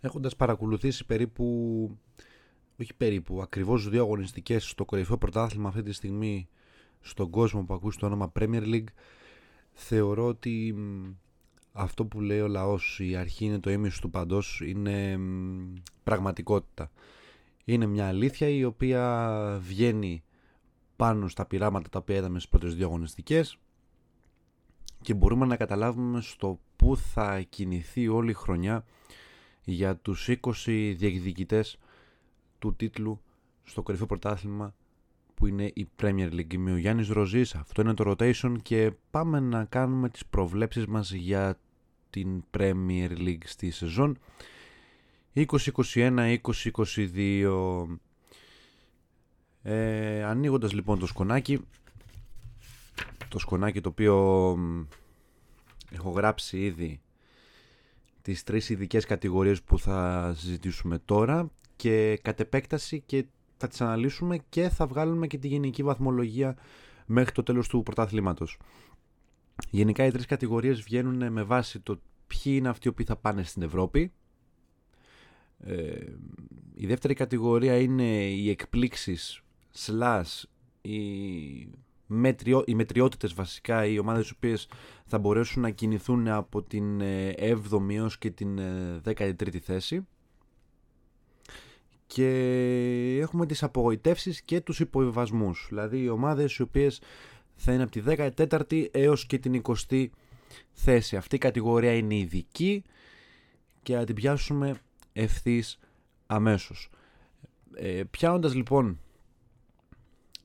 έχοντας παρακολουθήσει περίπου, όχι περίπου, ακριβώς δύο αγωνιστικές στο κορυφαίο πρωτάθλημα αυτή τη στιγμή στον κόσμο που ακούσει το όνομα Premier League, θεωρώ ότι αυτό που λέει ο λαός, η αρχή είναι το ίμιση του παντός, είναι πραγματικότητα. Είναι μια αλήθεια η οποία βγαίνει πάνω στα πειράματα τα οποία είδαμε στις πρώτες δύο αγωνιστικές και μπορούμε να καταλάβουμε στο πού θα κινηθεί όλη η χρονιά για τους 20 διεκδικητές του τίτλου στο κορυφαίο πρωτάθλημα που είναι η Premier League. Είμαι ο Γιάννης Ροζής, αυτό είναι το Rotation και πάμε να κάνουμε τις προβλέψεις μας για την Premier League στη σεζόν 2021-2022. Ε, ανοίγοντας λοιπόν το σκονάκι, το σκονάκι το οποίο έχω γράψει ήδη τις τρεις ειδικές κατηγορίες που θα συζητήσουμε τώρα και κατ' επέκταση και θα τις αναλύσουμε και θα βγάλουμε και τη γενική βαθμολογία μέχρι το τέλος του πρωτάθληματος. Γενικά οι τρεις κατηγορίες βγαίνουν με βάση το ποιοι είναι αυτοί που θα πάνε στην Ευρώπη. Ε, η δεύτερη κατηγορία είναι οι εκπλήξεις slash οι, μετριο, οι μετριότητες βασικά, οι ομάδες οι οποίες θα μπορέσουν να κινηθούν από την 7η ε, έως και την 13η ε, θέση. Και έχουμε τις απογοητεύσεις και τους υποβιβασμούς. Δηλαδή οι ομάδες οι οποίες θα είναι από τη 14η έως και την 20η θέση. Αυτή η κατηγορία είναι ειδική και θα την πιάσουμε ευθύς αμέσως. Ε, πιάνοντας λοιπόν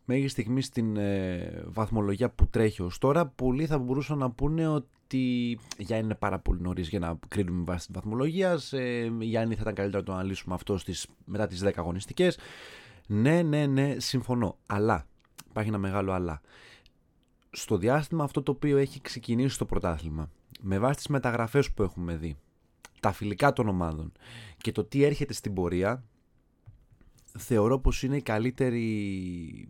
μέχρι στιγμής στην ε, βαθμολογία που τρέχει ως τώρα πολλοί θα μπορούσαν να πούνε ότι για είναι πάρα πολύ νωρίς για να κρίνουμε βάση της βαθμολογίας. Ε, Γιάννη θα ήταν καλύτερο να το αναλύσουμε αυτό στις, μετά τις 10 αγωνιστικές ναι ναι ναι συμφωνώ αλλά υπάρχει ένα μεγάλο αλλά στο διάστημα αυτό το οποίο έχει ξεκινήσει το πρωτάθλημα με βάση τις μεταγραφές που έχουμε δει τα φιλικά των ομάδων και το τι έρχεται στην πορεία θεωρώ πως είναι η καλύτερη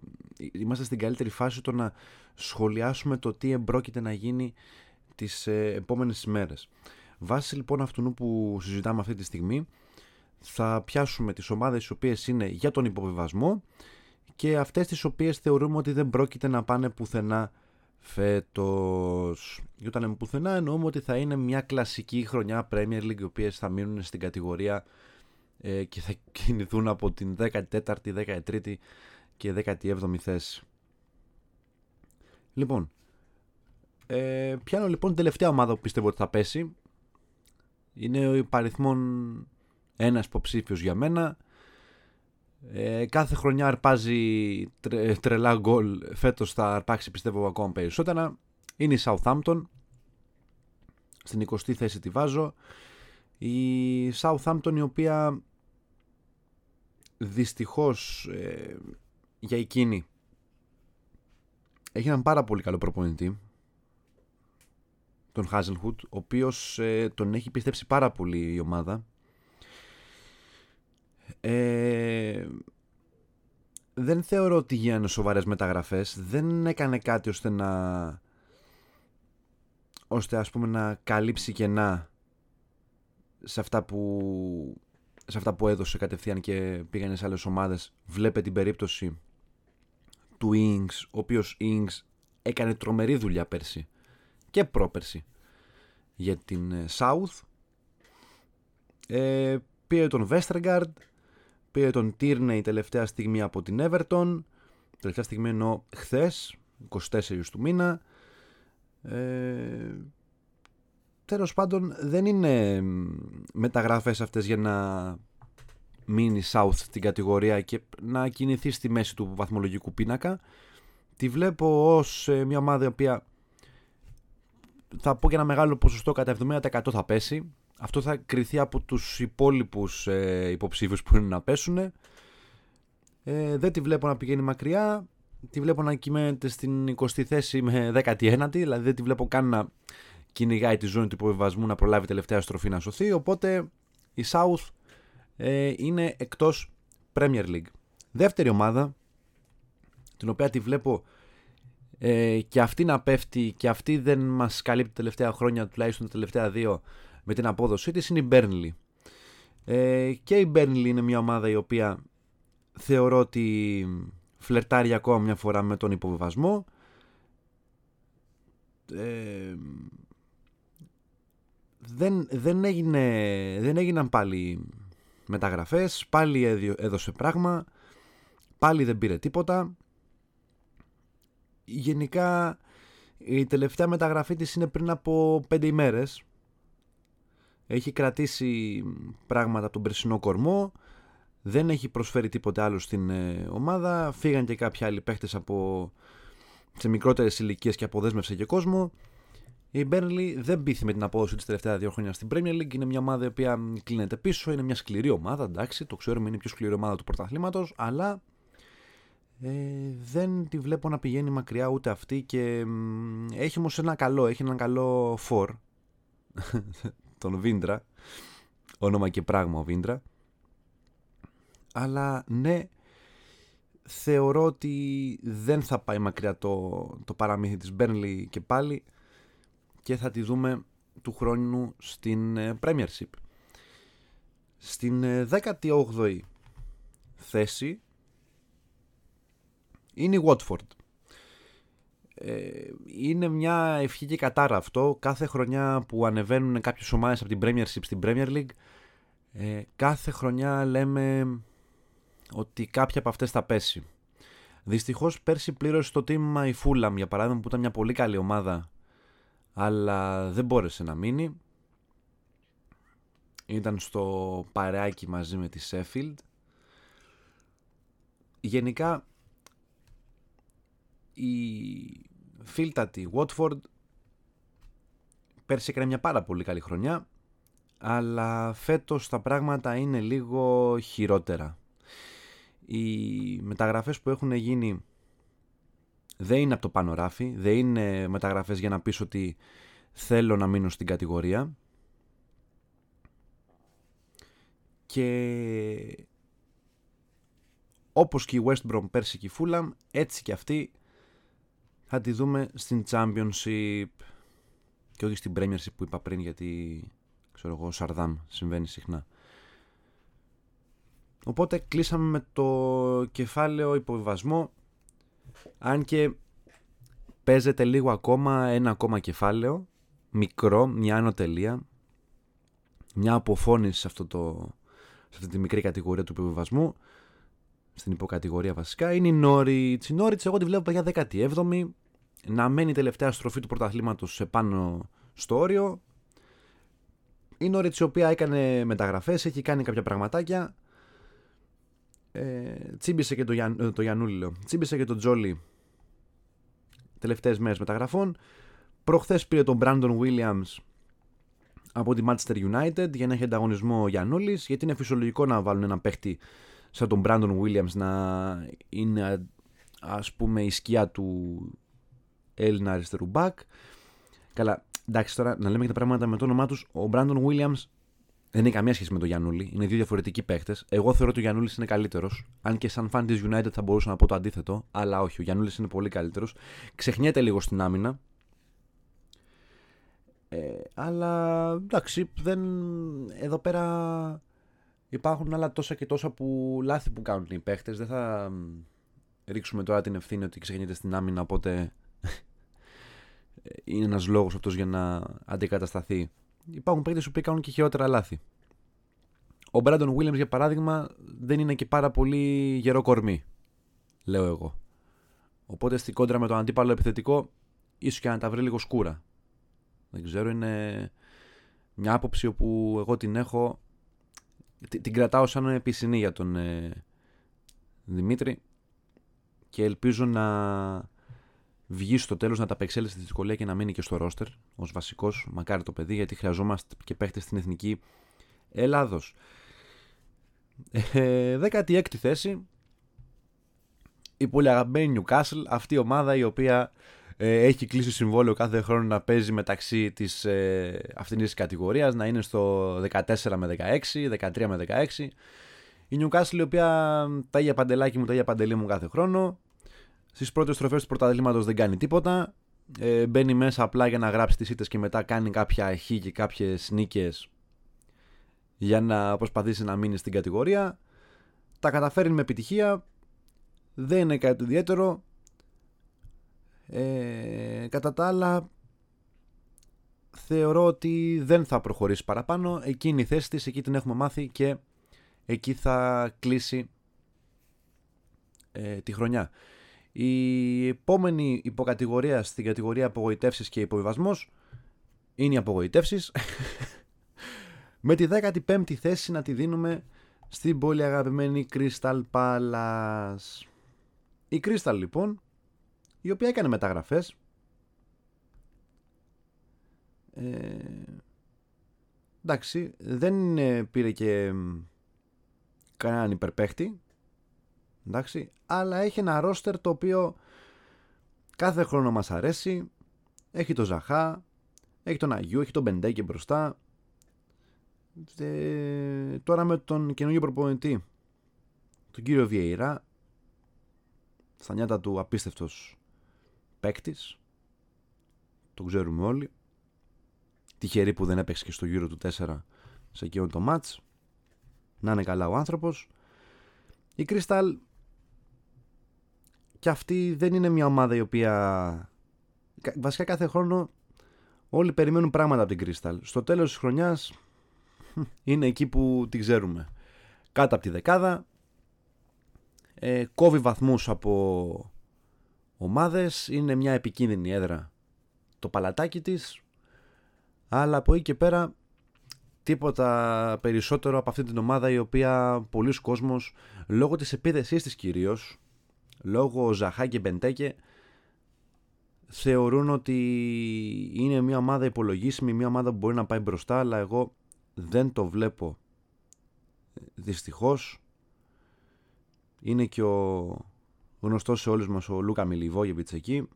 είμαστε στην καλύτερη φάση το να σχολιάσουμε το τι εμπρόκειται να γίνει τις ε, επόμενες ημέρες. Βάσει λοιπόν αυτού που συζητάμε αυτή τη στιγμή θα πιάσουμε τις ομάδες οι οποίες είναι για τον υποβιβασμό και αυτές τις οποίες θεωρούμε ότι δεν πρόκειται να πάνε πουθενά φέτος. Και όταν λέμε πουθενά εννοούμε ότι θα είναι μια κλασική χρονιά Premier League οι οποίες θα μείνουν στην κατηγορία ε, και θα κινηθούν από την 14η, 13η και 17η θέση. Λοιπόν, ε, πιάνω λοιπόν την τελευταία ομάδα που πιστεύω ότι θα πέσει. Είναι ο υπαριθμόν ένας υποψήφιος για μένα. Ε, κάθε χρονιά αρπάζει τρελά γκολ. Φέτος θα αρπάξει πιστεύω ακόμα περισσότερα. Είναι η Southampton. Στην 20η θέση τη βάζω. Η Southampton η οποία δυστυχώς ε, για εκείνη. Έχει έναν πάρα πολύ καλό προπονητή τον Χάζελχουτ ο οποίος ε, τον έχει πιστέψει πάρα πολύ η ομάδα. Ε, δεν θεωρώ ότι γίνανε σοβαρές μεταγραφές. Δεν έκανε κάτι ώστε να ώστε ας πούμε να καλύψει κενά σε αυτά που σε αυτά που έδωσε κατευθείαν και πήγανε σε άλλες ομάδες. Βλέπε την περίπτωση του Ings ο οποίος Ings έκανε τρομερή δουλειά πέρσι και πρόπερσι για την ε, South. Ε, πήρε τον Westergaard πήρε τον Tierney τελευταία στιγμή από την Everton. Τελευταία στιγμή εννοώ χθες 24 του μήνα. Ε, τέλος πάντων δεν είναι μεταγραφές αυτές για να μείνει South στην κατηγορία και να κινηθεί στη μέση του βαθμολογικού πίνακα. Τη βλέπω ως ε, μια ομάδα η οποία θα πω και ένα μεγάλο ποσοστό κατά 70% θα πέσει. Αυτό θα κριθεί από τους υπόλοιπους ε, υποψήφιους που είναι να πέσουν. Ε, δεν τη βλέπω να πηγαίνει μακριά. Τη βλέπω να κυμαίνεται στην 20η θέση με 19η, δηλαδή δεν τη βλέπω καν να κυνηγάει τη ζώνη του υποβιβασμού να προλάβει τελευταία στροφή να σωθεί. Οπότε η South ε, είναι εκτός Premier League. Δεύτερη ομάδα, την οποία τη βλέπω ε, και αυτή να πέφτει και αυτή δεν μας καλύπτει τα τελευταία χρόνια, τουλάχιστον τα τελευταία δύο, με την απόδοσή της, είναι η Burnley. Ε, και η Burnley είναι μια ομάδα η οποία θεωρώ ότι φλερτάρει ακόμα μια φορά με τον υποβιβασμό. Ε, δεν, δεν, έγινε, δεν έγιναν πάλι μεταγραφές, πάλι έδωσε πράγμα, πάλι δεν πήρε τίποτα. Γενικά η τελευταία μεταγραφή της είναι πριν από πέντε ημέρες. Έχει κρατήσει πράγματα από τον περσινό κορμό, δεν έχει προσφέρει τίποτε άλλο στην ε, ομάδα, φύγαν και κάποιοι άλλοι παίχτες από, σε μικρότερες ηλικίες και αποδέσμευσε και κόσμο. Η Burnley δεν πείθει με την απόδοση της τελευταία δύο χρόνια στην Premier League. Είναι μια ομάδα η οποία κλείνεται πίσω. Είναι μια σκληρή ομάδα, εντάξει. Το ξέρουμε, είναι η πιο σκληρή ομάδα του πρωταθλήματος. Αλλά ε, δεν τη βλέπω να πηγαίνει μακριά ούτε αυτή. Και έχει όμως ένα καλό, έχει έναν καλό φορ. τον Βίντρα. Όνομα και πράγμα ο Βίντρα. Αλλά ναι, θεωρώ ότι δεν θα πάει μακριά το, το παραμύθι της Burnley και πάλι και θα τη δούμε του χρόνου στην ε, Premiership. Στην 18η ε, θέση είναι η Watford. Ε, είναι μια ευχή και κατάρα αυτό. Κάθε χρονιά που ανεβαίνουν κάποιες ομάδες από την Premiership στην Premier League κάθε χρονιά λέμε ότι κάποια από αυτές θα πέσει. Δυστυχώς πέρσι πλήρωσε το τίμημα η Fulham για παράδειγμα που ήταν μια πολύ καλή ομάδα αλλά δεν μπόρεσε να μείνει. Ήταν στο παρεάκι μαζί με τη Sheffield. Γενικά η φίλτατη Watford πέρσι έκανε μια πάρα πολύ καλή χρονιά αλλά φέτος τα πράγματα είναι λίγο χειρότερα. Οι μεταγραφές που έχουν γίνει δεν είναι από το πάνω ράφι, δεν είναι μεταγραφές για να πεις ότι θέλω να μείνω στην κατηγορία. Και όπως και η West Brom πέρσι και η Fulham, έτσι και αυτή θα τη δούμε στην Championship και όχι στην Premiership που είπα πριν γιατί ξέρω εγώ Σαρδάμ συμβαίνει συχνά. Οπότε κλείσαμε με το κεφάλαιο υποβιβασμό αν και παίζεται λίγο ακόμα ένα ακόμα κεφάλαιο, μικρό, μια άνω τελεία, μια αποφώνηση σε, αυτό το, σε αυτή τη μικρή κατηγορία του επιβιβασμού, στην υποκατηγορία βασικά, είναι η Νόριτς. Η Νόριτς εγώ τη βλέπω για 17η, να μένει η τελευταία στροφή του πρωταθλήματος σε πάνω στο όριο. Η Νόριτς η οποία έκανε μεταγραφές, έχει κάνει κάποια πραγματάκια, ε, τσίμπησε και το, Γιαν, ε, το Γιαννούλη, λέω. Τσίμπησε και το Τζόλι τελευταίες μέρες μεταγραφών. Προχθές πήρε τον Brandon Williams από τη Manchester United για να έχει ανταγωνισμό ο Γιαννούλης, γιατί είναι φυσιολογικό να βάλουν ένα παίχτη σαν τον Brandon Williams να είναι ας πούμε η σκιά του Έλληνα αριστερού back. Καλά, εντάξει τώρα να λέμε και τα πράγματα με το όνομά τους. Ο Brandon Williams δεν έχει καμία σχέση με τον Γιαννούλη. Είναι δύο διαφορετικοί παίχτε. Εγώ θεωρώ ότι ο Γιαννούλης είναι καλύτερος. Αν και σαν fan της United θα μπορούσα να πω το αντίθετο. Αλλά όχι, ο Γιαννούλης είναι πολύ καλύτερος. Ξεχνιέται λίγο στην άμυνα. Ε, αλλά εντάξει, δεν... εδώ πέρα υπάρχουν άλλα τόσα και τόσα που λάθη που κάνουν οι παίχτε. Δεν θα ρίξουμε τώρα την ευθύνη ότι ξεχνιέται στην άμυνα. Οπότε είναι ένας λόγος αυτός για να αντικατασταθεί υπάρχουν παίκτες που κάνουν και χειρότερα λάθη. Ο Μπράντον Williams για παράδειγμα δεν είναι και πάρα πολύ γερό κορμί, λέω εγώ. Οπότε στην κόντρα με τον αντίπαλο επιθετικό, ίσως και να τα βρει λίγο σκούρα. Δεν ξέρω, είναι μια άποψη όπου εγώ την έχω. Την κρατάω σαν επισυνή για τον ε, Δημήτρη και ελπίζω να βγει στο τέλος να τα απεξέλθει στη δυσκολία και να μείνει και στο ρόστερ ως βασικός. Μακάρι το παιδί, γιατί χρειαζόμαστε και παίχτες στην εθνική Ελλάδος. Ε, 16η θέση. Η πολύ αγαπημένη Newcastle, αυτή η ομάδα η οποία ε, έχει κλείσει συμβόλαιο κάθε χρόνο να παίζει μεταξύ της ε, αυτής κατηγορίας, να είναι στο 14 με 16, 13 με 16. Η Newcastle η οποία τα ίδια παντελάκι μου, τα ίδια παντελή μου κάθε χρόνο. Στις πρώτες στροφές του πρωταθλήματος δεν κάνει τίποτα. Ε, μπαίνει μέσα απλά για να γράψει τις ήττες και μετά κάνει κάποια χ και κάποιες νίκες για να προσπαθήσει να μείνει στην κατηγορία. Τα καταφέρει με επιτυχία. Δεν είναι κάτι ιδιαίτερο. Ε, κατά τα άλλα θεωρώ ότι δεν θα προχωρήσει παραπάνω. Εκεί η θέση της, εκεί την έχουμε μάθει και εκεί θα κλείσει ε, τη χρονιά. Η επόμενη υποκατηγορία στην κατηγορία απογοητεύσεις και υποβιβασμός είναι οι απογοητεύσεις. Με τη 15η θέση να τη δίνουμε στην πολύ αγαπημένη Crystal Palace. Η Crystal λοιπόν, η οποία έκανε μεταγραφές, ε, εντάξει, δεν πήρε και κανέναν υπερπαίχτη, εντάξει, αλλά έχει ένα ρόστερ το οποίο κάθε χρόνο μας αρέσει, έχει το Ζαχά, έχει τον Αγίου, έχει τον Μπεντέκη μπροστά, ε, τώρα με τον καινούργιο προπονητή, τον κύριο Βιέιρα, στα νιάτα του απίστευτος παίκτης. τον ξέρουμε όλοι. Τυχερή που δεν έπαιξε και στο γύρο του 4 σε εκείνο το μάτς. Να είναι καλά ο άνθρωπος. Η Κρίσταλ και αυτή δεν είναι μια ομάδα η οποία βασικά κάθε χρόνο όλοι περιμένουν πράγματα από την Κρίσταλ. Στο τέλος της χρονιάς είναι εκεί που την ξέρουμε. Κάτω από τη δεκάδα, ε, κόβει βαθμούς από ομάδες, είναι μια επικίνδυνη έδρα το παλατάκι της, αλλά από εκεί και πέρα τίποτα περισσότερο από αυτή την ομάδα η οποία πολλοί κόσμος λόγω της επίδεσής της κυρίως, λόγω Ζαχά και Μπεντέκε, θεωρούν ότι είναι μια ομάδα υπολογίσιμη, μια ομάδα που μπορεί να πάει μπροστά, αλλά εγώ δεν το βλέπω. Δυστυχώς είναι και ο γνωστός σε όλους μας ο Λούκα Μιλιβόγεβιτς εκεί.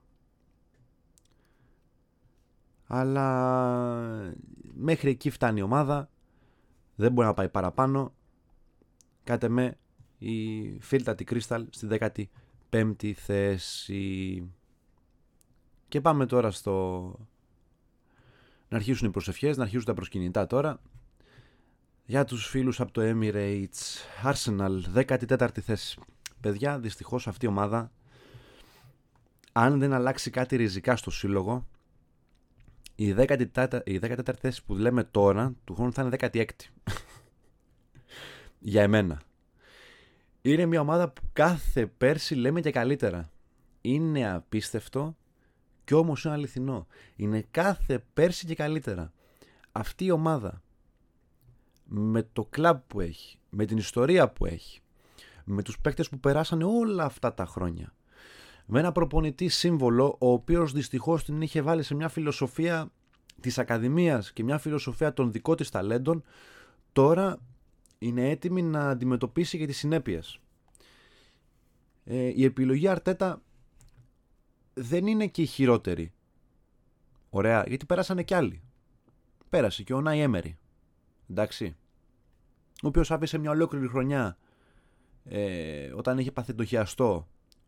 Αλλά μέχρι εκεί φτάνει η ομάδα δεν μπορεί να πάει παραπάνω. Κάτε με η τη Κρίσταλ στη 15η θέση. Και πάμε τώρα στο να αρχίσουν οι προσευχές, να αρχίσουν τα προσκυνητά τώρα. Για τους φίλους από το Emirates Arsenal 14η θέση. Παιδιά δυστυχώς αυτή η ομάδα αν δεν αλλάξει κάτι ριζικά στο σύλλογο η 14η, η 14η θέση που λέμε τώρα του χρόνου θα είναι 16η για εμένα είναι μια ομάδα που κάθε πέρσι λέμε και καλύτερα είναι απίστευτο και όμως είναι αληθινό είναι κάθε πέρσι και καλύτερα αυτή η ομάδα με το κλαμπ που έχει, με την ιστορία που έχει, με τους παίκτες που περάσανε όλα αυτά τα χρόνια. Με ένα προπονητή σύμβολο, ο οποίος δυστυχώς την είχε βάλει σε μια φιλοσοφία της Ακαδημίας και μια φιλοσοφία των δικών της ταλέντων, τώρα είναι έτοιμη να αντιμετωπίσει και τις συνέπειες. Ε, η επιλογή Αρτέτα δεν είναι και η χειρότερη. Ωραία, γιατί πέρασανε κι άλλοι. Πέρασε και ο Νάι Έμερι. Εντάξει. Ο οποίος άφησε μια ολόκληρη χρονιά ε, όταν είχε πάθει το χιαστό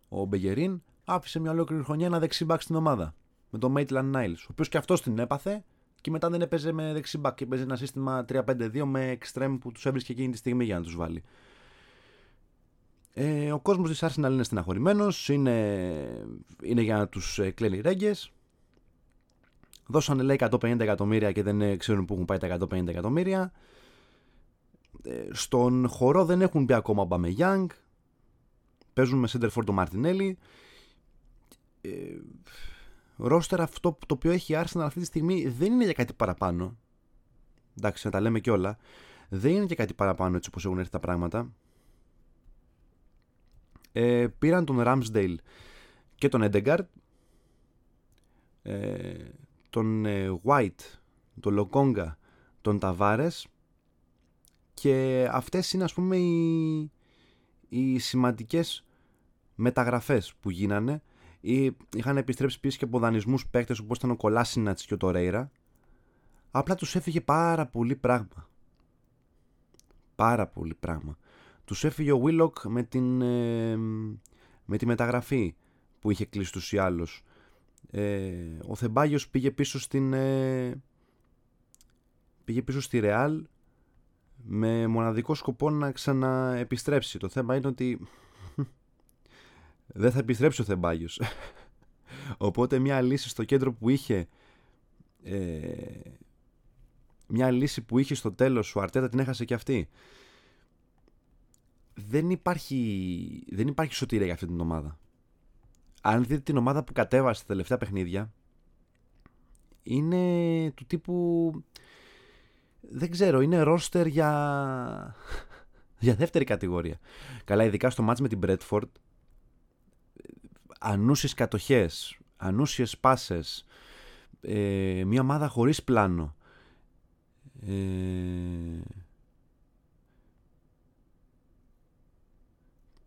ο Μπεγερίν, άφησε μια ολόκληρη χρονιά ένα δεξιμπάκ στην ομάδα. Με τον Maitland Niles. Ο οποίος και αυτός την έπαθε και μετά δεν έπαιζε με δεξιμπάκ και παίζει ένα σύστημα 3-5-2 με extreme που τους έβρισκε εκείνη τη στιγμή για να τους βάλει. Ε, ο κόσμος της Arsenal είναι στεναχωρημένος, είναι, είναι για να τους ε, κλαίνει ρέγγες. Δώσανε λέει 150 εκατομμύρια και δεν ε, ξέρουν πού έχουν πάει τα 150 εκατομμύρια. Ε, στον χορό δεν έχουν μπει ακόμα ο Young. Παίζουν με Σέντερφορντ το Μαρτινέλη. Ε, ρόστερ αυτό το οποίο έχει η Arsenal αυτή τη στιγμή δεν είναι για κάτι παραπάνω. Εντάξει, να τα λέμε και όλα. Δεν είναι για κάτι παραπάνω έτσι όπως έχουν έρθει τα πράγματα. Ε, πήραν τον Ramsdale και τον Edegard. Ε, τον ε, White, τον Lokonga, τον Tavares και αυτές είναι ας πούμε οι, οι σημαντικές μεταγραφές που γίνανε ή είχαν επιστρέψει πίσω και από δανεισμούς παίκτες όπως ήταν ο Κολάσινατς και ο Τορέιρα απλά τους έφυγε πάρα πολύ πράγμα. Πάρα πολύ πράγμα. Τους έφυγε ο Βίλοκ με την ε, με τη μεταγραφή που είχε κλείσει τους ή άλλους. Ε, ο Θεμπάγιος πήγε πίσω στην ε, πήγε πίσω στη Ρεάλ με μοναδικό σκοπό να ξαναεπιστρέψει. Το θέμα είναι ότι δεν θα επιστρέψει ο Θεμπάγιος. Οπότε μια λύση στο κέντρο που είχε ε, μια λύση που είχε στο τέλος ο Αρτέτα την έχασε και αυτή. Δεν υπάρχει, δεν υπάρχει σωτήρια για αυτή την ομάδα. Αν δείτε την ομάδα που κατέβασε τα τελευταία παιχνίδια είναι του τύπου δεν ξέρω, είναι ρόστερ για, για δεύτερη κατηγορία. Καλά, ειδικά στο μάτς με την Bradford ανούσιες κατοχές, ανούσιες πάσες, ε, μια ομάδα χωρίς πλάνο. Ε,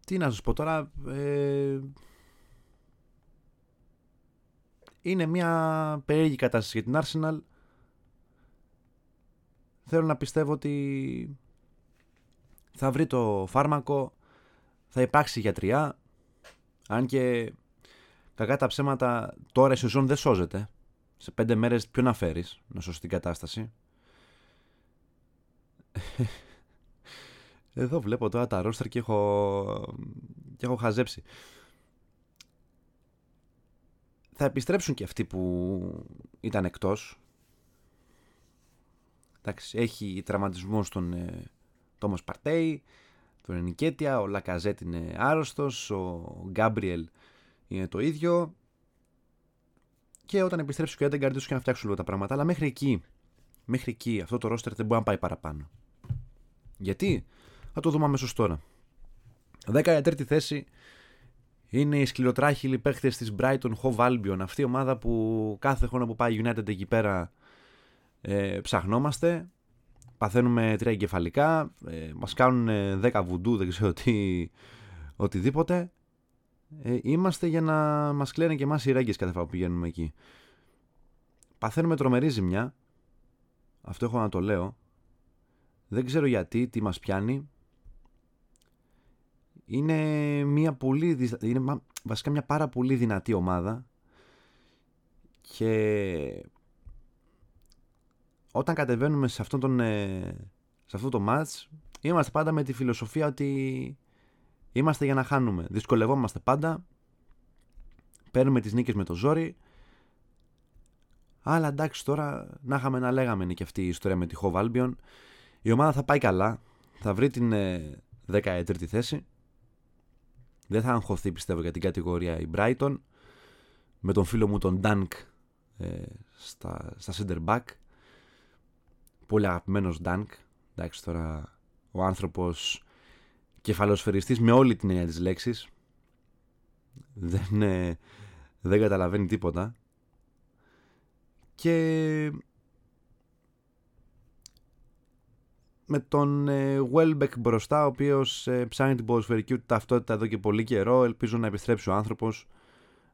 τι να σας πω τώρα, ε, είναι μια περίεργη κατάσταση για την Arsenal. Θέλω να πιστεύω ότι θα βρει το φάρμακο, θα υπάρξει γιατριά, αν και κακά τα ψέματα τώρα η σεζόν δεν σώζεται. Σε πέντε μέρες ποιο να φέρεις να σώσει την κατάσταση; Εδώ βλέπω τώρα τα ρόστερ και έχω, και έχω χαζέψει. Θα επιστρέψουν και αυτοί που ήταν εκτός. Εντάξει, έχει τραυματισμό στον ε, Τόμος Παρτέι, τον Ενικέτια, ο Λακαζέτ είναι άρρωστος, ο Γκάμπριελ είναι το ίδιο. Και όταν επιστρέψει και ο Έντεγκαρντ και να φτιάξουν λίγο τα πράγματα. Αλλά μέχρι εκεί, μέχρι εκεί αυτό το ρόστερ δεν μπορεί να πάει παραπάνω. Γιατί, θα το δούμε αμέσως τώρα. 13η θέση είναι οι σκληροτράχυλοι παίχτε της Brighton Hove Albion. Αυτή η ομάδα που κάθε χρόνο που πάει United εκεί πέρα ε, ψαχνόμαστε. Παθαίνουμε τρία εγκεφαλικά. Ε, Μας κάνουν 10 βουντού, δεν ξέρω τι, οτιδήποτε ε, είμαστε για να μας κλαίνε και εμάς οι ρέγγες κάθε φορά που πηγαίνουμε εκεί. Παθαίνουμε τρομερή ζημιά. Αυτό έχω να το λέω. Δεν ξέρω γιατί, τι μας πιάνει. Είναι μια πολύ, είναι βασικά μια πάρα πολύ δυνατή ομάδα και όταν κατεβαίνουμε σε, αυτόν τον, ε, σε αυτό το match είμαστε πάντα με τη φιλοσοφία ότι Είμαστε για να χάνουμε. Δυσκολευόμαστε πάντα. Παίρνουμε τις νίκες με το ζόρι. Αλλά εντάξει τώρα να είχαμε να λέγαμε είναι και αυτή η ιστορία με τη Hove Albion. Η ομάδα θα πάει καλά. Θα βρει την 13η ε, θέση. Δεν θα αγχωθεί πιστεύω για την κατηγορία η Brighton. Με τον φίλο μου τον Dunk ε, στα, στα center back. Πολύ αγαπημένος Dunk. Εντάξει τώρα ο άνθρωπος κεφαλοσφαιριστής με όλη την έννοια της λέξης. Δεν, ε, δεν καταλαβαίνει τίποτα. Και με τον ε, Welbeck μπροστά, ο οποίος ε, ψάχνει την ποδοσφαιρική του ταυτότητα εδώ και πολύ καιρό. Ελπίζω να επιστρέψει ο άνθρωπος,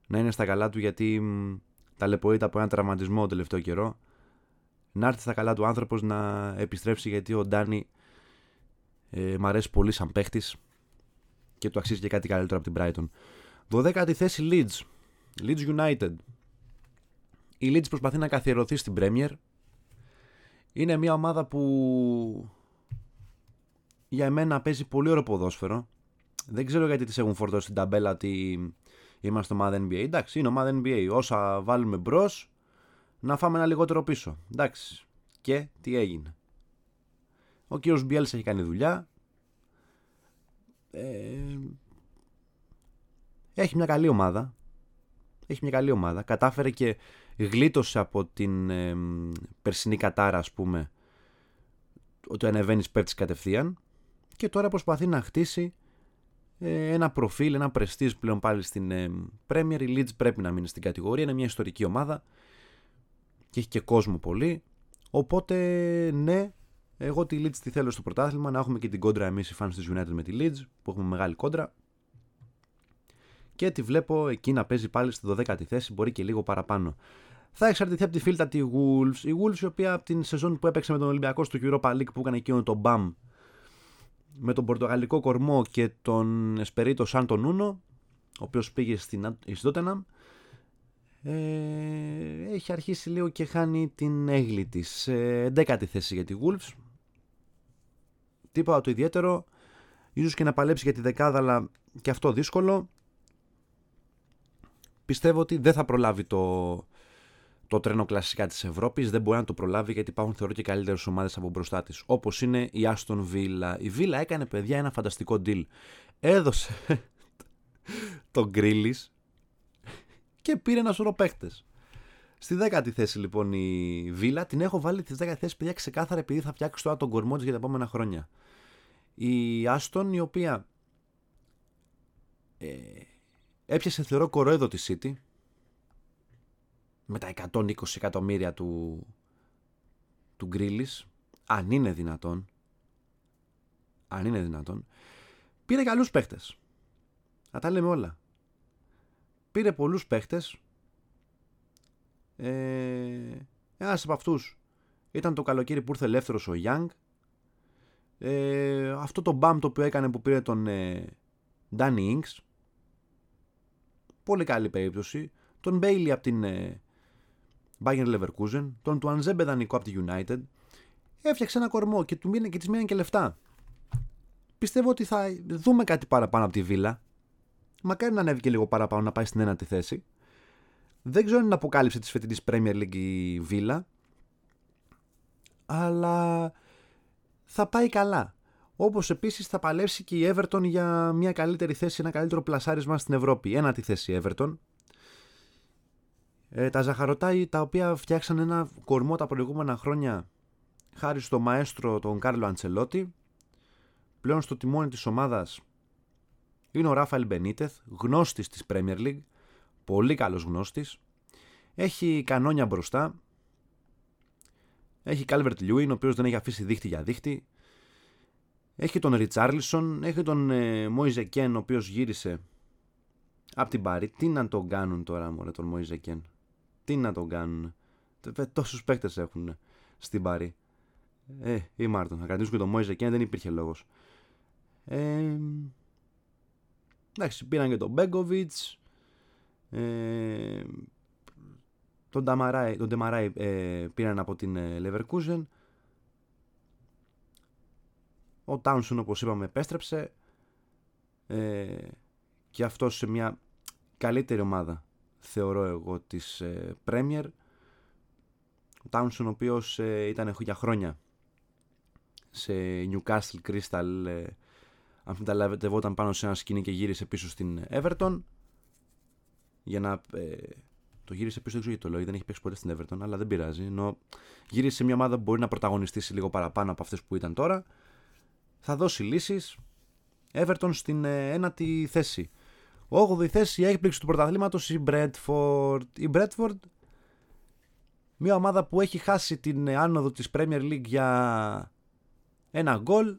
να είναι στα καλά του γιατί ταλαιπωρείται από ένα τραυματισμό το τελευταίο καιρό. Να έρθει στα καλά του άνθρωπος να επιστρέψει γιατί ο Ντάνι ε, μ' αρέσει πολύ σαν παίχτης και του αξίζει και κάτι καλύτερο από την Brighton. 12η θέση Leeds. Leeds United. Η Leeds προσπαθεί να καθιερωθεί στην Premier. Είναι μια ομάδα που για εμένα παίζει πολύ ωραίο ποδόσφαιρο. Δεν ξέρω γιατί τις έχουν φορτώσει στην ταμπέλα ότι είμαστε ομάδα NBA. Εντάξει, είναι ομάδα NBA. Όσα βάλουμε μπρος, να φάμε ένα λιγότερο πίσω. Εντάξει. Και τι έγινε. Ο κύριος Μπιέλς έχει κάνει δουλειά. Ε, έχει μια καλή ομάδα. Έχει μια καλή ομάδα. Κατάφερε και γλίτωσε από την ε, περσινή κατάρα, ας πούμε, ότι ανεβαίνεις πέφτει κατευθείαν. Και τώρα προσπαθεί να χτίσει ε, ένα προφίλ, ένα πρεστής πλέον πάλι στην ε, Premier. Η Leeds πρέπει να μείνει στην κατηγορία. Είναι μια ιστορική ομάδα και έχει και κόσμο πολύ. Οπότε ναι, εγώ τη Leeds τη θέλω στο πρωτάθλημα, να έχουμε και την κόντρα εμείς οι fans της United με τη Leeds, που έχουμε μεγάλη κόντρα. Και τη βλέπω εκεί να παίζει πάλι στη 12η θέση, μπορεί και λίγο παραπάνω. Θα εξαρτηθεί από τη φίλτα τη Wolves. Η Wolves, η οποία από την σεζόν που έπαιξε με τον Ολυμπιακό στο Europa League που έκανε εκείνο το μπαμ με τον Πορτογαλικό κορμό και τον Εσπερίτο Σαν τον Ούνο, ο οποίος πήγε στην Τότεναμ, ε, έχει αρχίσει λίγο και χάνει την έγκλη της. Ε, 11η θέση για τη Wolves Τίποτα το ιδιαίτερο. Ίσως και να παλέψει για τη δεκάδα, αλλά και αυτό δύσκολο. Πιστεύω ότι δεν θα προλάβει το, το τρένο κλασικά της Ευρώπης. Δεν μπορεί να το προλάβει γιατί υπάρχουν θεωρώ και καλύτερες ομάδες από μπροστά της. Όπως είναι η Άστον Villa. Η Villa έκανε παιδιά ένα φανταστικό deal. Έδωσε τον Γκρίλις και πήρε ένα σωρό παίχτε. Στη δέκατη θέση λοιπόν η Βίλα. Την έχω βάλει στη δέκατη θέση παιδιά ξεκάθαρα επειδή θα φτιάξει τώρα τον κορμό τη για τα επόμενα χρόνια. Η Άστον η οποία ε, έπιασε θεωρώ κοροέδο τη City. Με τα 120 εκατομμύρια του, του Γκρίλης αν είναι δυνατόν αν είναι δυνατόν πήρε καλούς παίχτες. Να τα λέμε όλα. Πήρε πολλούς παίχτες ε, ένας από αυτούς ήταν το καλοκαίρι που ήρθε ελεύθερος ο Young ε, αυτό το μπαμ το οποίο έκανε που πήρε τον ε, Danny Inks πολύ καλή περίπτωση τον Bailey από την ε, Bayern Leverkusen, τον του Ανζέμπε δανεικό από τη United, έφτιαξε ένα κορμό και, του μήνε, και της μείναν και λεφτά. Πιστεύω ότι θα δούμε κάτι παραπάνω από τη Βίλα. Μακάρι να ανέβει και λίγο παραπάνω να πάει στην ένατη θέση. Δεν ξέρω αν είναι αποκάλυψη της φετινής Premier League η Βίλα. Αλλά θα πάει καλά. Όπως επίσης θα παλέψει και η Everton για μια καλύτερη θέση, ένα καλύτερο πλασάρισμα στην Ευρώπη. Ένατη θέση η Everton. Ε, τα ζαχαρωτά τα οποία φτιάξαν ένα κορμό τα προηγούμενα χρόνια χάρη στο μαέστρο τον Κάρλο Αντσελότη. Πλέον στο τιμόνι της ομάδας είναι ο Ράφαελ Μπενίτεθ, γνώστης της Premier League, πολύ καλός γνώστης. Έχει κανόνια μπροστά. Έχει Κάλβερτ Λιούιν, ο οποίος δεν έχει αφήσει δίχτυ για δίχτυ. Έχει τον Ριτσάρλισον, έχει τον ε, Μόιζε Κέν, ο οποίος γύρισε από την Πάρη. Τι να τον κάνουν τώρα, μωρέ, τον Μόιζε Κέν. Τι να τον κάνουν; Τόσους παίκτες έχουν στην Πάρη. Ε, ή Μάρτον. Να κρατήσουν και τον Μόιζε Κέν, δεν υπήρχε λόγος. Ε, εντάξει, πήραν και τον Μπέγκοβιτ. Ε, τον Νταμαράι, τον Ντεμαράι ε, πήραν από την ε, Leverkusen. Ο Τάουνσον όπως είπαμε επέστρεψε. Ε, και αυτός σε μια καλύτερη ομάδα θεωρώ εγώ της ε, Premier ο Τάουνσον ο οποίος ε, ήταν για χρόνια σε Newcastle Crystal ε, αμφιταλαβευόταν πάνω σε ένα σκηνή και γύρισε πίσω στην Everton για να ε, το γύρισε πίσω, δεν ξέρω γιατί το λέω, δεν έχει παίξει ποτέ στην Everton, αλλά δεν πειράζει. Ενώ γύρισε σε μια ομάδα που μπορεί να πρωταγωνιστήσει λίγο παραπάνω από αυτές που ήταν τώρα θα δώσει λύσεις. Everton στην ε, ένατη θέση. 8η θέση η έκπληξη του πρωταθλήματος η Bradford. Η Bradford μια ομάδα που έχει χάσει την άνοδο της Premier League για ένα γκολ.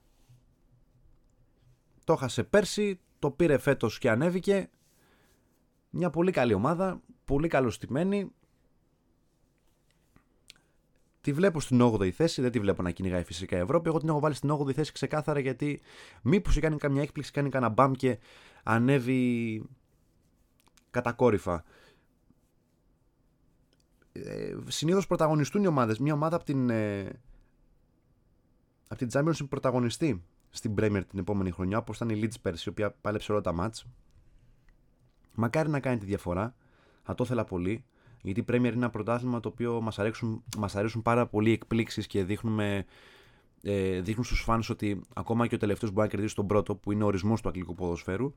Το χάσε πέρσι, το πήρε φέτος και ανέβηκε. Μια πολύ καλή ομάδα, πολύ καλοστημένη. Τη βλέπω στην 8η θέση, δεν τη βλέπω να κυνηγάει φυσικά η Ευρώπη. Εγώ την έχω βάλει στην 8η θέση ξεκάθαρα γιατί μήπως κάνει καμιά έκπληξη, κάνει κανένα μπαμ και ανέβει κατακόρυφα. Ε, Συνήθως πρωταγωνιστούν οι ομάδες. Μια ομάδα από την, ε, από την Championship πρωταγωνιστή στην Premier την επόμενη χρονιά, όπως ήταν η Leeds πέρσι, η οποία πάλεψε όλα τα μάτς. Μακάρι να κάνει τη διαφορά. Θα το ήθελα πολύ. Γιατί η Premier είναι ένα πρωτάθλημα το οποίο μας αρέσουν, μας αρέσουν πάρα πολύ οι εκπλήξεις και δείχνουμε, ε, δείχνουν στους φάνους ότι ακόμα και ο τελευταίος μπορεί να κερδίσει τον πρώτο που είναι ο ορισμός του αγγλικού ποδοσφαίρου.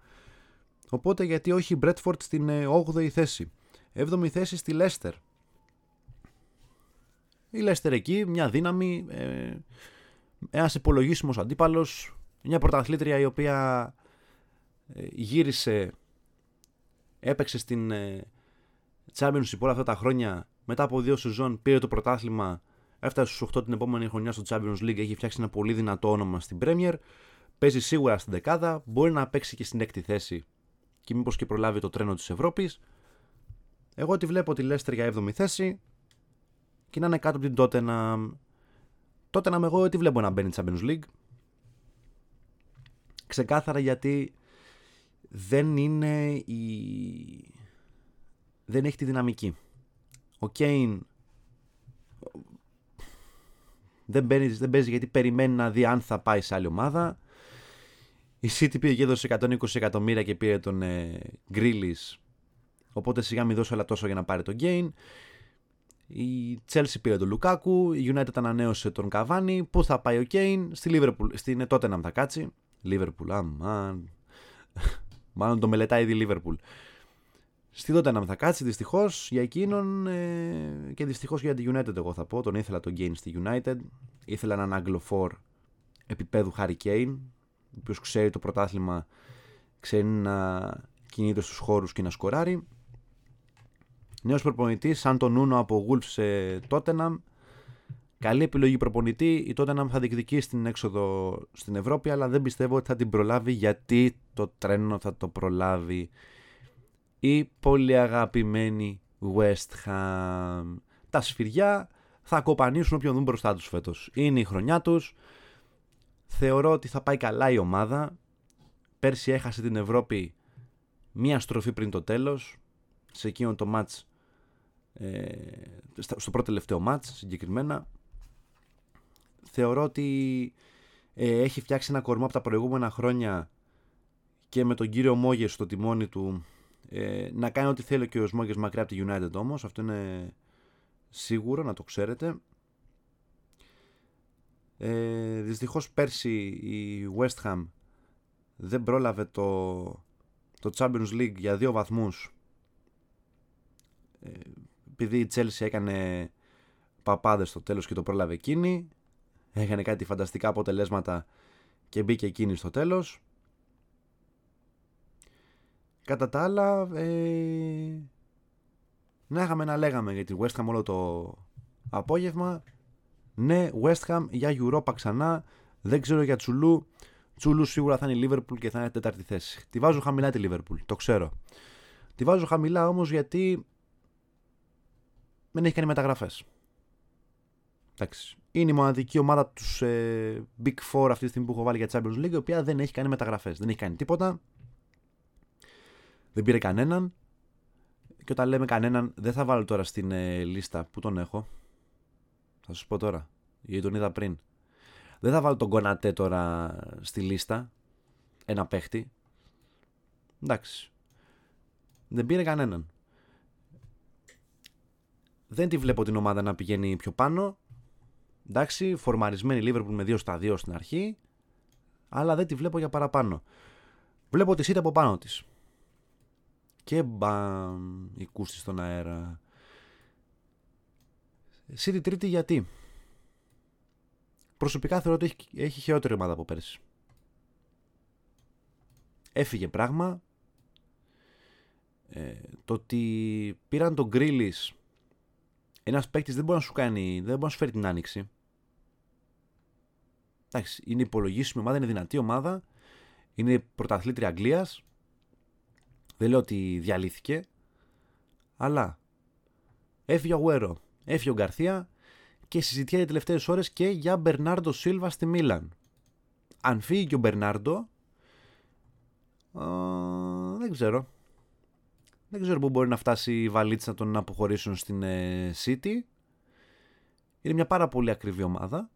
Οπότε γιατί όχι η Μπρέτφορντ στην 8η ε, θέση. 7η θέση στη Λέστερ. Η Λέστερ εκεί, μια δύναμη, ε, ένας υπολογίσιμος αντίπαλος, μια πρωταθλήτρια η οποία ε, γύρισε, έπαιξε στην ε, Championship όλα αυτά τα χρόνια, μετά από δύο σεζόν πήρε το πρωτάθλημα, έφτασε στους 8 την επόμενη χρονιά στο Champions League, έχει φτιάξει ένα πολύ δυνατό όνομα στην Premier, παίζει σίγουρα στην δεκάδα, μπορεί να παίξει και στην έκτη θέση και μήπως και προλάβει το τρένο της Ευρώπης. Εγώ τη βλέπω τη Leicester για 7η θέση και να είναι κάτω από την τότε να. Τότε να με εγώ τι βλέπω να μπαίνει Champions League. Ξεκάθαρα γιατί δεν είναι η δεν έχει τη δυναμική. Ο Κέιν Δεν, παίζει, δεν παίζεις γιατί περιμένει να δει αν θα πάει σε άλλη ομάδα. Η City πήγε και έδωσε 120 εκατομμύρια και πήρε τον ε, Οπότε σιγά μην δώσω αλλά τόσο για να πάρει τον Gain. Η Chelsea πήρε τον Λουκάκου. Η United ανανέωσε τον Καβάνι. Πού θα πάει ο Kane, στη Liverpool. Στην Tottenham θα κάτσει. Liverpool, αμάν. Μάλλον το μελετάει ήδη Liverpool. Στη Tottenham θα κάτσει δυστυχώς για εκείνον ε, και δυστυχώς για τη United. Εγώ θα πω. Τον ήθελα τον Kane στη United. Ήθελα έναν Αγγλοφόρ επίπεδου Harry Kane, ο οποίος ξέρει το πρωτάθλημα, ξέρει να κινείται στους χώρους και να σκοράρει. Νέος προπονητής, σαν τον Νούνο από Wolves σε Tottenham. Καλή επιλογή προπονητή. Η Tottenham θα διεκδικήσει την έξοδο στην Ευρώπη, αλλά δεν πιστεύω ότι θα την προλάβει γιατί το τρένο θα το προλάβει η πολύ αγαπημένη West Ham. Τα σφυριά θα κοπανίσουν όποιον δουν μπροστά τους φέτος. Είναι η χρονιά τους. Θεωρώ ότι θα πάει καλά η ομάδα. Πέρσι έχασε την Ευρώπη μία στροφή πριν το τέλος. Σε εκείνο το μάτς ε, στο πρώτο τελευταίο μάτς συγκεκριμένα θεωρώ ότι ε, έχει φτιάξει ένα κορμό από τα προηγούμενα χρόνια και με τον κύριο Μόγες στο τιμόνι του ε, να κάνει ό,τι θέλει και ο Σμόγγες μακριά από τη United όμως. Αυτό είναι σίγουρο να το ξέρετε. Ε, δυστυχώς πέρσι η West Ham δεν πρόλαβε το, το Champions League για δύο βαθμούς. Ε, επειδή η Chelsea έκανε παπάδες στο τέλος και το πρόλαβε εκείνη έκανε κάτι φανταστικά αποτελέσματα και μπήκε εκείνη στο τέλος. Κατά τα άλλα ε, να είχαμε να λέγαμε για τη West Ham όλο το απόγευμα. Ναι West Ham για Europa ξανά. Δεν ξέρω για Τσουλού. Τσουλού σίγουρα θα είναι η Liverpool και θα είναι τέταρτη θέση. Τη βάζω χαμηλά τη Liverpool το ξέρω. Τη βάζω χαμηλά όμως γιατί δεν έχει κάνει μεταγραφές. Εντάξει. Είναι η μοναδική ομάδα τους ε, Big Four αυτή τη στιγμή που έχω βάλει για Champions League, η οποία δεν έχει κάνει μεταγραφές. Δεν έχει κάνει τίποτα. Δεν πήρε κανέναν. Και όταν λέμε κανέναν, δεν θα βάλω τώρα στην ε, λίστα που τον έχω. Θα σα πω τώρα, γιατί τον είδα πριν. Δεν θα βάλω τον Κονατέ τώρα στη λίστα. Ένα παίχτη. Εντάξει. Δεν πήρε κανέναν. Δεν τη βλέπω την ομάδα να πηγαίνει πιο πάνω. Εντάξει, φορμαρισμένη Liverpool με 2 στα 2 στην αρχή. Αλλά δεν τη βλέπω για παραπάνω. Βλέπω τη σίτα από πάνω της. Και μπαμ, η κούστη στον αέρα. City τρίτη γιατί; Προσωπικά θεωρώ ότι έχει, έχει χειρότερη ομάδα από πέρσι. Έφυγε πράγμα. Ε, το ότι πήραν τον Γκρίλης ένας παίκτης δεν μπορεί να σου κάνει, δεν μπορεί να σου φέρει την άνοιξη. Εντάξει, είναι υπολογίσιμη ομάδα, είναι δυνατή ομάδα. Είναι πρωταθλήτρια Αγγλίας. Δεν λέω ότι διαλύθηκε. Αλλά έφυγε ο Γουέρο, έφυγε ο Γκαρθία και συζητιέται τελευταίες ώρες και για Μπερνάρντο Σίλβα στη Μίλαν. Αν φύγει και ο Μπερνάρντο, δεν ξέρω. Δεν ξέρω πού μπορεί να φτάσει η βαλίτσα να τον αποχωρήσουν στην ε, City. Είναι μια πάρα πολύ ακριβή ομάδα.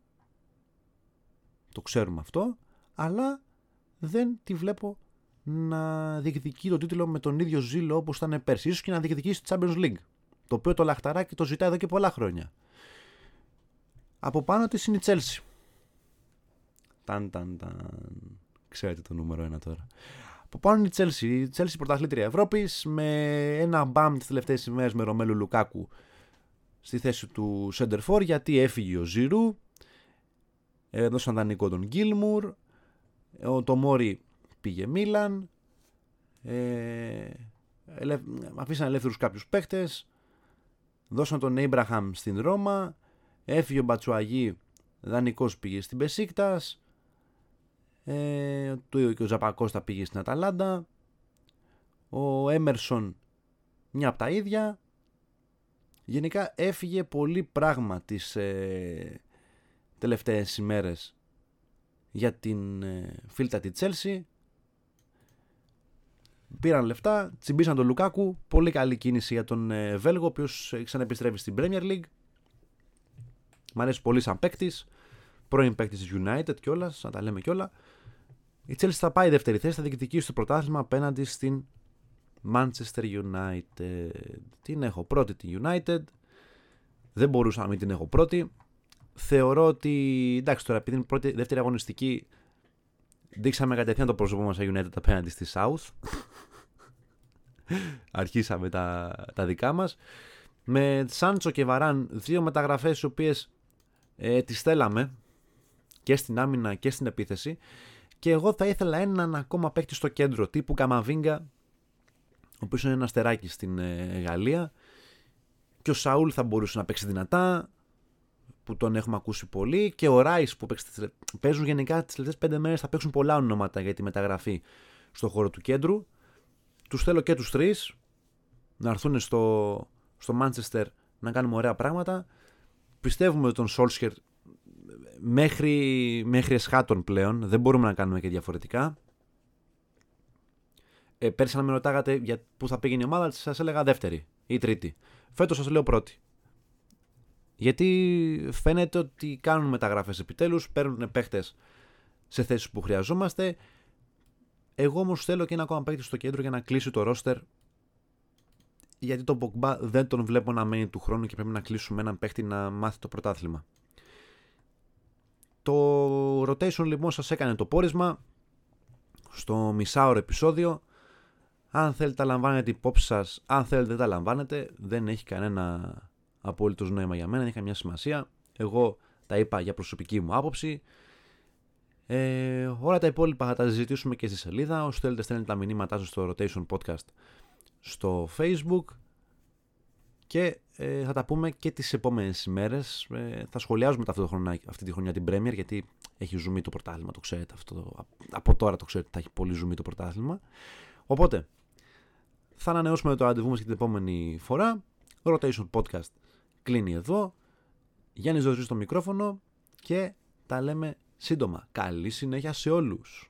Το ξέρουμε αυτό. Αλλά δεν τη βλέπω να διεκδικεί το τίτλο με τον ίδιο ζήλο όπως ήταν πέρσι. Ίσως και να διεκδικήσει τη Champions League. Το οποίο το λαχταράκι το ζητάει εδώ και πολλά χρόνια. Από πάνω της είναι η Chelsea. Ταν, ταν, ταν. Ξέρετε το νούμερο ένα τώρα. Από πάνω είναι η Chelsea. Η Chelsea πρωταθλήτρια Ευρώπης με ένα μπαμ τις τελευταίες ημέρες με Ρωμέλου Λουκάκου στη θέση του Σέντερφορ γιατί έφυγε ο Ζηρού. Έδωσαν δανεικό τον Γκίλμουρ. Ο Τομόρι πήγε Μίλαν. Ε, αφήσαν ελεύθερους κάποιους παίχτες. Δώσαν τον Έιμπραχαμ στην Ρώμα. Έφυγε ο Μπατσουαγή. Δανεικός πήγε στην Πεσίκτας ε, το ίδιο και ο Ζαπακώστα πήγε στην Αταλάντα. Ο Έμερσον μια από τα ίδια. Γενικά έφυγε πολύ πράγμα τις ε, τελευταίες ημέρες για την ε, φίλτα τη Τσέλσι. Πήραν λεφτά, τσιμπήσαν τον Λουκάκου. Πολύ καλή κίνηση για τον ε, Βέλγο, ο οποίος ξαναεπιστρέφει στην Premier League. Μ' αρέσει πολύ σαν παίκτης. πρώην παίκτης της United κιόλας, να τα λέμε κιόλα. Η Chelsea θα πάει δεύτερη θέση, θα διεκδικήσει το πρωτάθλημα απέναντι στην Manchester United. Την έχω πρώτη την United. Δεν μπορούσα να μην την έχω πρώτη. Θεωρώ ότι εντάξει τώρα επειδή είναι πρώτη, δεύτερη αγωνιστική δείξαμε κατευθείαν το πρόσωπό μας United απέναντι στη South. Αρχίσαμε τα, τα δικά μας. Με Σάντσο και Βαράν δύο μεταγραφές οι οποίες ε, τις θέλαμε και στην άμυνα και στην επίθεση και εγώ θα ήθελα έναν ακόμα παίκτη στο κέντρο τύπου Καμαβίγκα ο οποίος είναι ένα στεράκι στην ε, Γαλλία και ο Σαούλ θα μπορούσε να παίξει δυνατά που τον έχουμε ακούσει πολύ και ο Ράις που παίζουν γενικά τις τελευταίες πέντε μέρες θα παίξουν πολλά ονόματα για τη μεταγραφή στο χώρο του κέντρου. Τους θέλω και τους τρεις να έρθουν στο, στο Manchester να κάνουμε ωραία πράγματα. Πιστεύουμε ότι τον Solskjaer μέχρι, μέχρι εσχάτων πλέον δεν μπορούμε να κάνουμε και διαφορετικά. Ε, πέρσι να με ρωτάγατε για πού θα πήγαινε η ομάδα σας έλεγα δεύτερη ή τρίτη. Φέτος σας λέω πρώτη γιατί φαίνεται ότι κάνουν μεταγραφές επιτέλους, παίρνουν παίχτες σε θέσεις που χρειαζόμαστε. Εγώ όμως θέλω και ένα ακόμα παίχτη στο κέντρο για να κλείσει το ρόστερ γιατί τον Pogba δεν τον βλέπω να μένει του χρόνου και πρέπει να κλείσουμε έναν παίχτη να μάθει το πρωτάθλημα. Το rotation λοιπόν σας έκανε το πόρισμα στο μισάωρο επεισόδιο. Αν θέλετε τα λαμβάνετε υπόψη σας, αν θέλετε δεν τα λαμβάνετε, δεν έχει κανένα απόλυτος νόημα για μένα, δεν είχα μια σημασία. Εγώ τα είπα για προσωπική μου άποψη. Ε, όλα τα υπόλοιπα θα τα συζητήσουμε και στη σελίδα. Όσο θέλετε στέλνετε τα μηνύματά σας στο Rotation Podcast στο Facebook και ε, θα τα πούμε και τις επόμενες ημέρες. Ε, θα σχολιάζουμε αυτό το χρονιά, αυτή τη χρονιά την Premier γιατί έχει ζουμί το πρωτάθλημα, το ξέρετε αυτό. Από τώρα το ξέρετε, θα έχει πολύ ζουμί το πρωτάθλημα. Οπότε, θα ανανεώσουμε το ραντεβού μας και την επόμενη φορά. Rotation Podcast κλείνει εδώ. Γιάννης Ζωζής στο μικρόφωνο και τα λέμε σύντομα. Καλή συνέχεια σε όλους.